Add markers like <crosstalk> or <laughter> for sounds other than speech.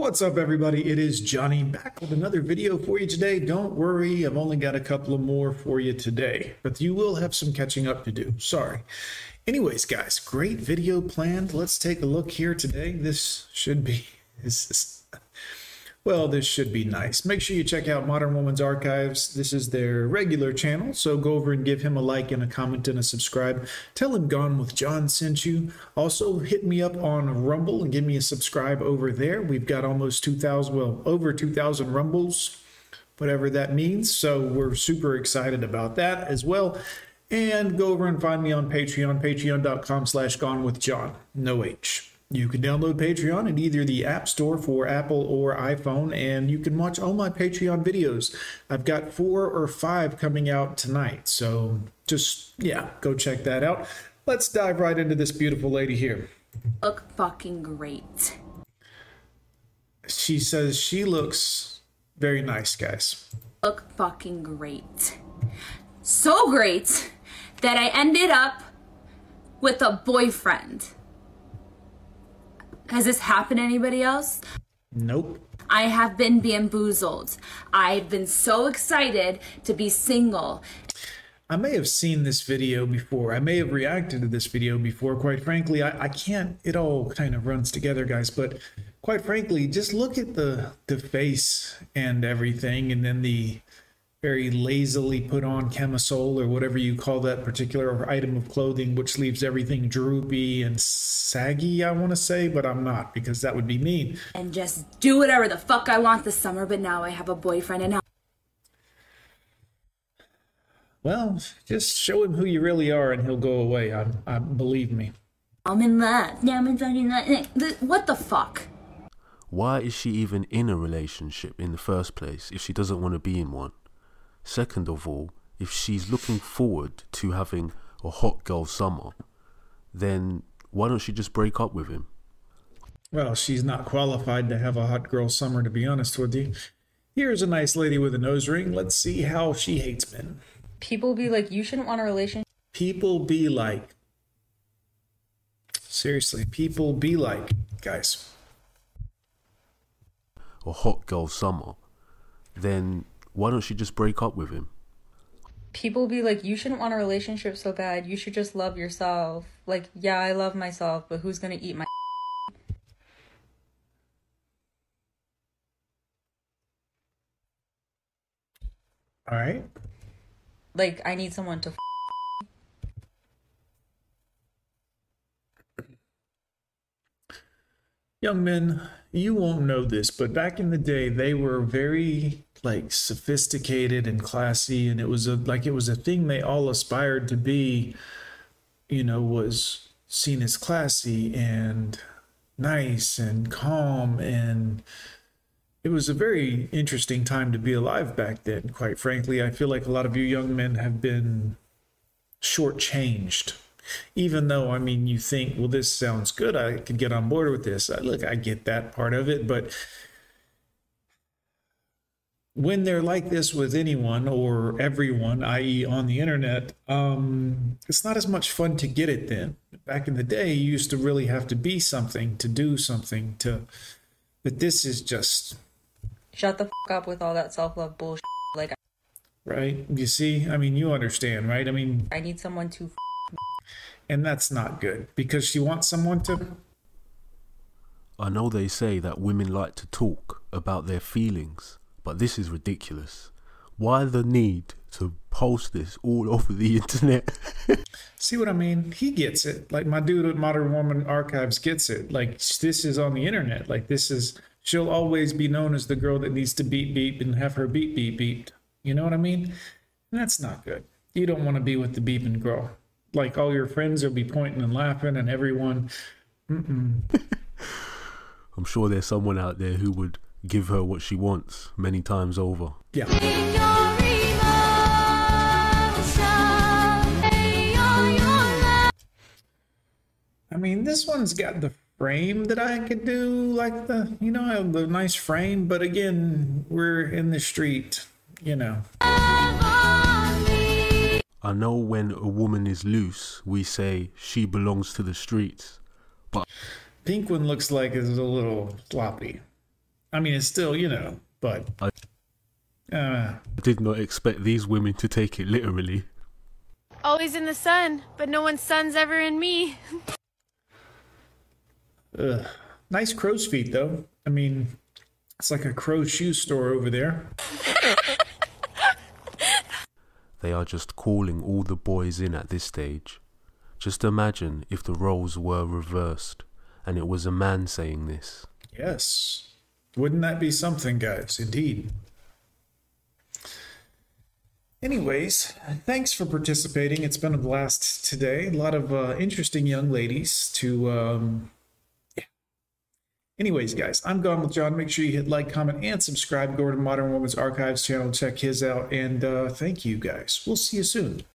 What's up, everybody? It is Johnny back with another video for you today. Don't worry, I've only got a couple of more for you today, but you will have some catching up to do. Sorry. Anyways, guys, great video planned. Let's take a look here today. This should be <laughs> this is well, this should be nice. Make sure you check out Modern Woman's Archives. This is their regular channel, so go over and give him a like and a comment and a subscribe. Tell him Gone with John sent you. Also, hit me up on Rumble and give me a subscribe over there. We've got almost 2,000, well, over 2,000 Rumbles, whatever that means. So we're super excited about that as well. And go over and find me on Patreon, patreon.com slash gone with John. No H. You can download Patreon in either the App Store for Apple or iPhone, and you can watch all my Patreon videos. I've got four or five coming out tonight, so just, yeah, go check that out. Let's dive right into this beautiful lady here. Look fucking great. She says she looks very nice, guys. Look fucking great. So great that I ended up with a boyfriend. Has this happened to anybody else? Nope. I have been bamboozled. I've been so excited to be single. I may have seen this video before. I may have reacted to this video before. Quite frankly, I, I can't, it all kind of runs together, guys. But quite frankly, just look at the, the face and everything, and then the very lazily put on camisole or whatever you call that particular item of clothing, which leaves everything droopy and saggy, I want to say, but I'm not because that would be mean. And just do whatever the fuck I want this summer, but now I have a boyfriend and now. <sighs> Well, just show him who you really are and he'll go away. I, I believe me. I'm in love. Now I'm in fucking love. What the fuck? Why is she even in a relationship in the first place if she doesn't want to be in one? Second of all, if she's looking forward to having a hot girl summer, then why don't she just break up with him? Well, she's not qualified to have a hot girl summer, to be honest with you. Here's a nice lady with a nose ring. Let's see how she hates men. People be like, you shouldn't want a relationship. People be like, seriously, people be like, guys. A hot girl summer, then why don't she just break up with him? People be like, you shouldn't want a relationship so bad. You should just love yourself. Like, yeah, I love myself, but who's gonna eat my. All right. Like, I need someone to. Young men, you won't know this, but back in the day, they were very like sophisticated and classy, and it was a like it was a thing they all aspired to be. You know, was seen as classy and nice and calm, and it was a very interesting time to be alive back then. Quite frankly, I feel like a lot of you young men have been shortchanged even though I mean you think, well, this sounds good, I could get on board with this. I, Look, I get that part of it, but when they're like this with anyone or everyone, i.e., on the internet, um, it's not as much fun to get it then. Back in the day, you used to really have to be something to do something to, but this is just. Shut the fuck up with all that self love bullshit. Like, right? You see, I mean, you understand, right? I mean, I need someone to and that's not good because she wants someone to. I know they say that women like to talk about their feelings, but this is ridiculous. Why the need to post this all <laughs> over the internet? <laughs> See what I mean? He gets it. Like my dude at Modern Woman Archives gets it. Like this is on the internet. Like this is she'll always be known as the girl that needs to beat beep and have her beep beep beeped. You know what I mean? And that's not good. You don't want to be with the beeping girl like all your friends will be pointing and laughing and everyone. <laughs> I'm sure there's someone out there who would give her what she wants many times over. Yeah. I mean, this one's got the frame that I could do, like the, you know, the nice frame, but again, we're in the street, you know. I know when a woman is loose, we say she belongs to the streets. But pink one looks like it's a little sloppy. I mean, it's still, you know, but. I- Uh, I did not expect these women to take it literally. Always in the sun, but no one's sun's ever in me. ugh. Nice crow's feet, though. I mean, it's like a crow shoe store over there. They are just calling all the boys in at this stage. Just imagine if the roles were reversed and it was a man saying this. Yes. Wouldn't that be something, guys? Indeed. Anyways, thanks for participating. It's been a blast today. A lot of uh, interesting young ladies to. Um, yeah. Anyways, guys, I'm Gone with John. Make sure you hit like, comment, and subscribe. Go over to Modern Woman's Archives channel, check his out, and uh, thank you, guys. We'll see you soon.